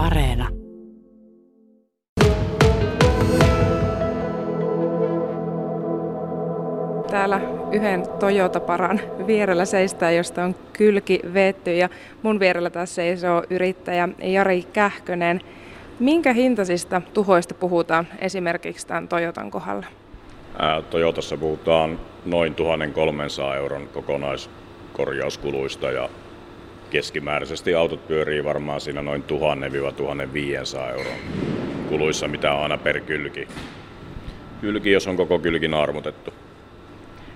Areena. Täällä yhden Toyota-paran vierellä seistää, josta on kylki vetty ja mun vierellä taas seisoo yrittäjä Jari Kähkönen. Minkä hintaisista tuhoista puhutaan esimerkiksi tämän Toyotan kohdalla? Ää, Toyotassa puhutaan noin 1300 euron kokonaiskorjauskuluista ja keskimääräisesti autot pyörii varmaan siinä noin 1000-1500 euron kuluissa, mitä on aina per kylki. Kylki, jos on koko kylki armutettu.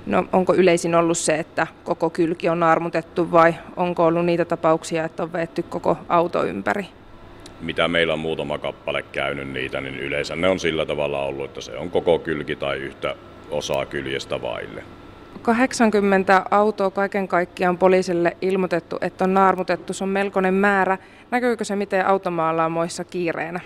No onko yleisin ollut se, että koko kylki on armutettu vai onko ollut niitä tapauksia, että on vetty koko auto ympäri? Mitä meillä on muutama kappale käynyt niitä, niin yleensä ne on sillä tavalla ollut, että se on koko kylki tai yhtä osaa kyljestä vaille. 80 autoa kaiken kaikkiaan poliisille ilmoitettu, että on naarmutettu. Se on melkoinen määrä. Näkyykö se miten automaalaamoissa kiireenä?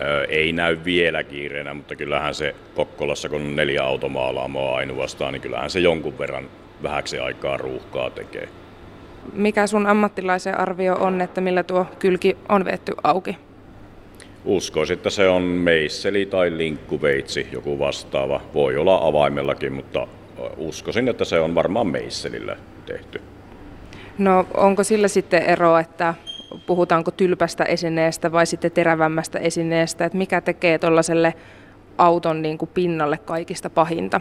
Öö, ei näy vielä kiireenä, mutta kyllähän se Kokkolassa, kun on neljä automaalaamoa ainoastaan, niin kyllähän se jonkun verran vähäksi aikaa ruuhkaa tekee. Mikä sun ammattilaisen arvio on, että millä tuo kylki on vetty auki? Uskoisin, että se on meisseli tai linkkuveitsi, joku vastaava. Voi olla avaimellakin, mutta uskoisin, että se on varmaan meisselillä tehty. No onko sillä sitten ero, että puhutaanko tylpästä esineestä vai sitten terävämmästä esineestä, että mikä tekee tuollaiselle auton niin kuin pinnalle kaikista pahinta?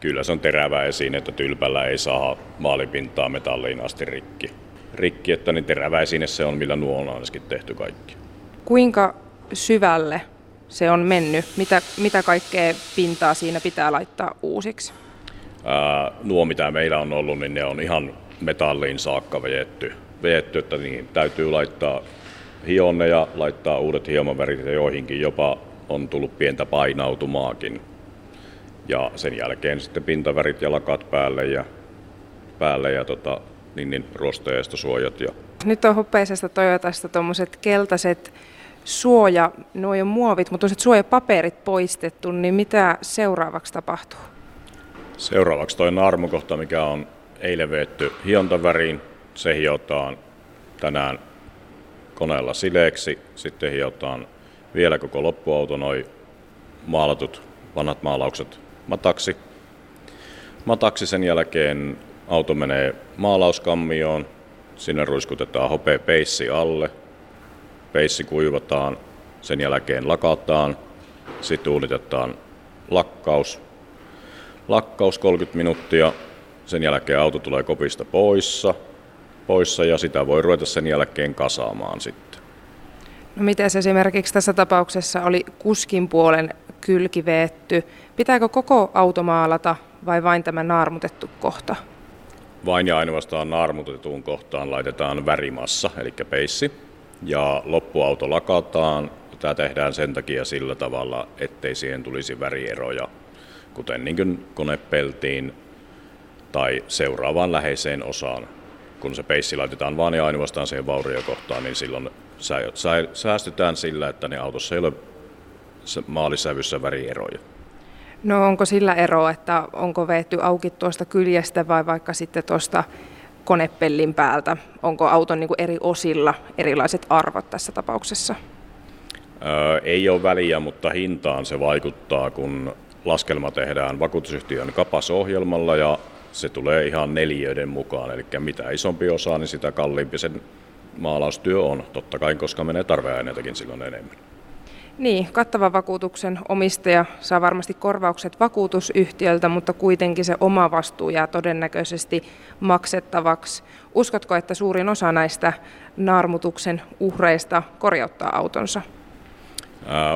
Kyllä se on terävä esine, että tylpällä ei saa maalipintaa metalliin asti rikki. Rikki, että niin terävä esine se on, millä nuo on ainakin tehty kaikki. Kuinka syvälle se on mennyt? Mitä, mitä kaikkea pintaa siinä pitää laittaa uusiksi? Nuo, mitä meillä on ollut, niin ne on ihan metalliin saakka vejetty. vejetty että niin täytyy laittaa hionne ja laittaa uudet hiomavärit ja joihinkin jopa on tullut pientä painautumaakin. Ja sen jälkeen sitten pintavärit ja lakat päälle ja, päälle ja tota, niin, niin, suojat. Ja... Nyt on hopeisesta Toyotasta tuommoiset keltaiset suoja, nuo on muovit, mutta suojapaperit poistettu, niin mitä seuraavaksi tapahtuu? Seuraavaksi toi naarmukohta, mikä on eilen veetty hiontaväriin, se hiotaan tänään koneella sileeksi, sitten hiotaan vielä koko loppuauto noin maalatut vanhat maalaukset mataksi. Mataksi sen jälkeen auto menee maalauskammioon, sinne ruiskutetaan hopea peissi alle, peissi kuivataan, sen jälkeen lakataan, sitten uunitetaan lakkaus, lakkaus 30 minuuttia, sen jälkeen auto tulee kopista poissa, poissa ja sitä voi ruveta sen jälkeen kasaamaan sitten. No miten esimerkiksi tässä tapauksessa oli kuskin puolen kylki veetty? Pitääkö koko auto maalata vai vain tämä naarmutettu kohta? Vain ja ainoastaan naarmutettuun kohtaan laitetaan värimassa, eli peissi, ja loppuauto lakataan. Tämä tehdään sen takia sillä tavalla, ettei siihen tulisi värieroja kuten niin kuin konepeltiin tai seuraavaan läheiseen osaan. Kun se peissi laitetaan vaan ja ainoastaan siihen vauriokohtaan, niin silloin säästytään sillä, että ne autossa ei ole maalisävyssä värieroja. No onko sillä ero, että onko veetty auki tuosta kyljestä vai vaikka sitten tuosta konepellin päältä? Onko auton niin eri osilla erilaiset arvot tässä tapauksessa? Öö, ei ole väliä, mutta hintaan se vaikuttaa, kun laskelma tehdään vakuutusyhtiön kapasohjelmalla ja se tulee ihan neliöiden mukaan. Eli mitä isompi osa, niin sitä kalliimpi sen maalaustyö on. Totta kai, koska menee tarveaineitakin silloin enemmän. Niin, kattavan vakuutuksen omistaja saa varmasti korvaukset vakuutusyhtiöltä, mutta kuitenkin se oma vastuu jää todennäköisesti maksettavaksi. Uskotko, että suurin osa näistä naarmutuksen uhreista korjauttaa autonsa?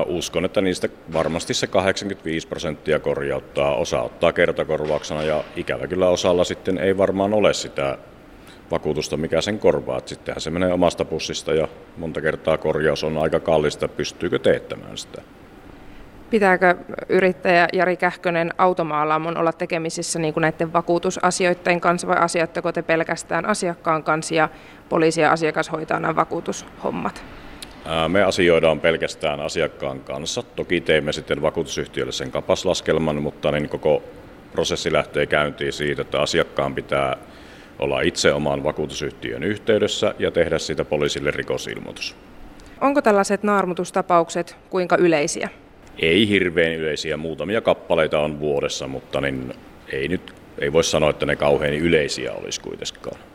Uskon, että niistä varmasti se 85 prosenttia korjauttaa, osa ottaa kertakorvauksena ja ikävä kyllä osalla sitten ei varmaan ole sitä vakuutusta, mikä sen korvaa. Sittenhän se menee omasta pussista ja monta kertaa korjaus on aika kallista, pystyykö teettämään sitä. Pitääkö yrittäjä Jari Kähkönen automaalaamon olla tekemisissä niin kuin näiden vakuutusasioiden kanssa vai asiatteko te pelkästään asiakkaan kanssa ja poliisi ja asiakas hoitaa nämä vakuutushommat? Me asioidaan pelkästään asiakkaan kanssa. Toki teemme sitten vakuutusyhtiölle sen kapaslaskelman, mutta niin koko prosessi lähtee käyntiin siitä, että asiakkaan pitää olla itse oman vakuutusyhtiön yhteydessä ja tehdä siitä poliisille rikosilmoitus. Onko tällaiset naarmutustapaukset kuinka yleisiä? Ei hirveän yleisiä, muutamia kappaleita on vuodessa, mutta niin ei nyt ei voi sanoa, että ne kauhean yleisiä olisi kuitenkaan.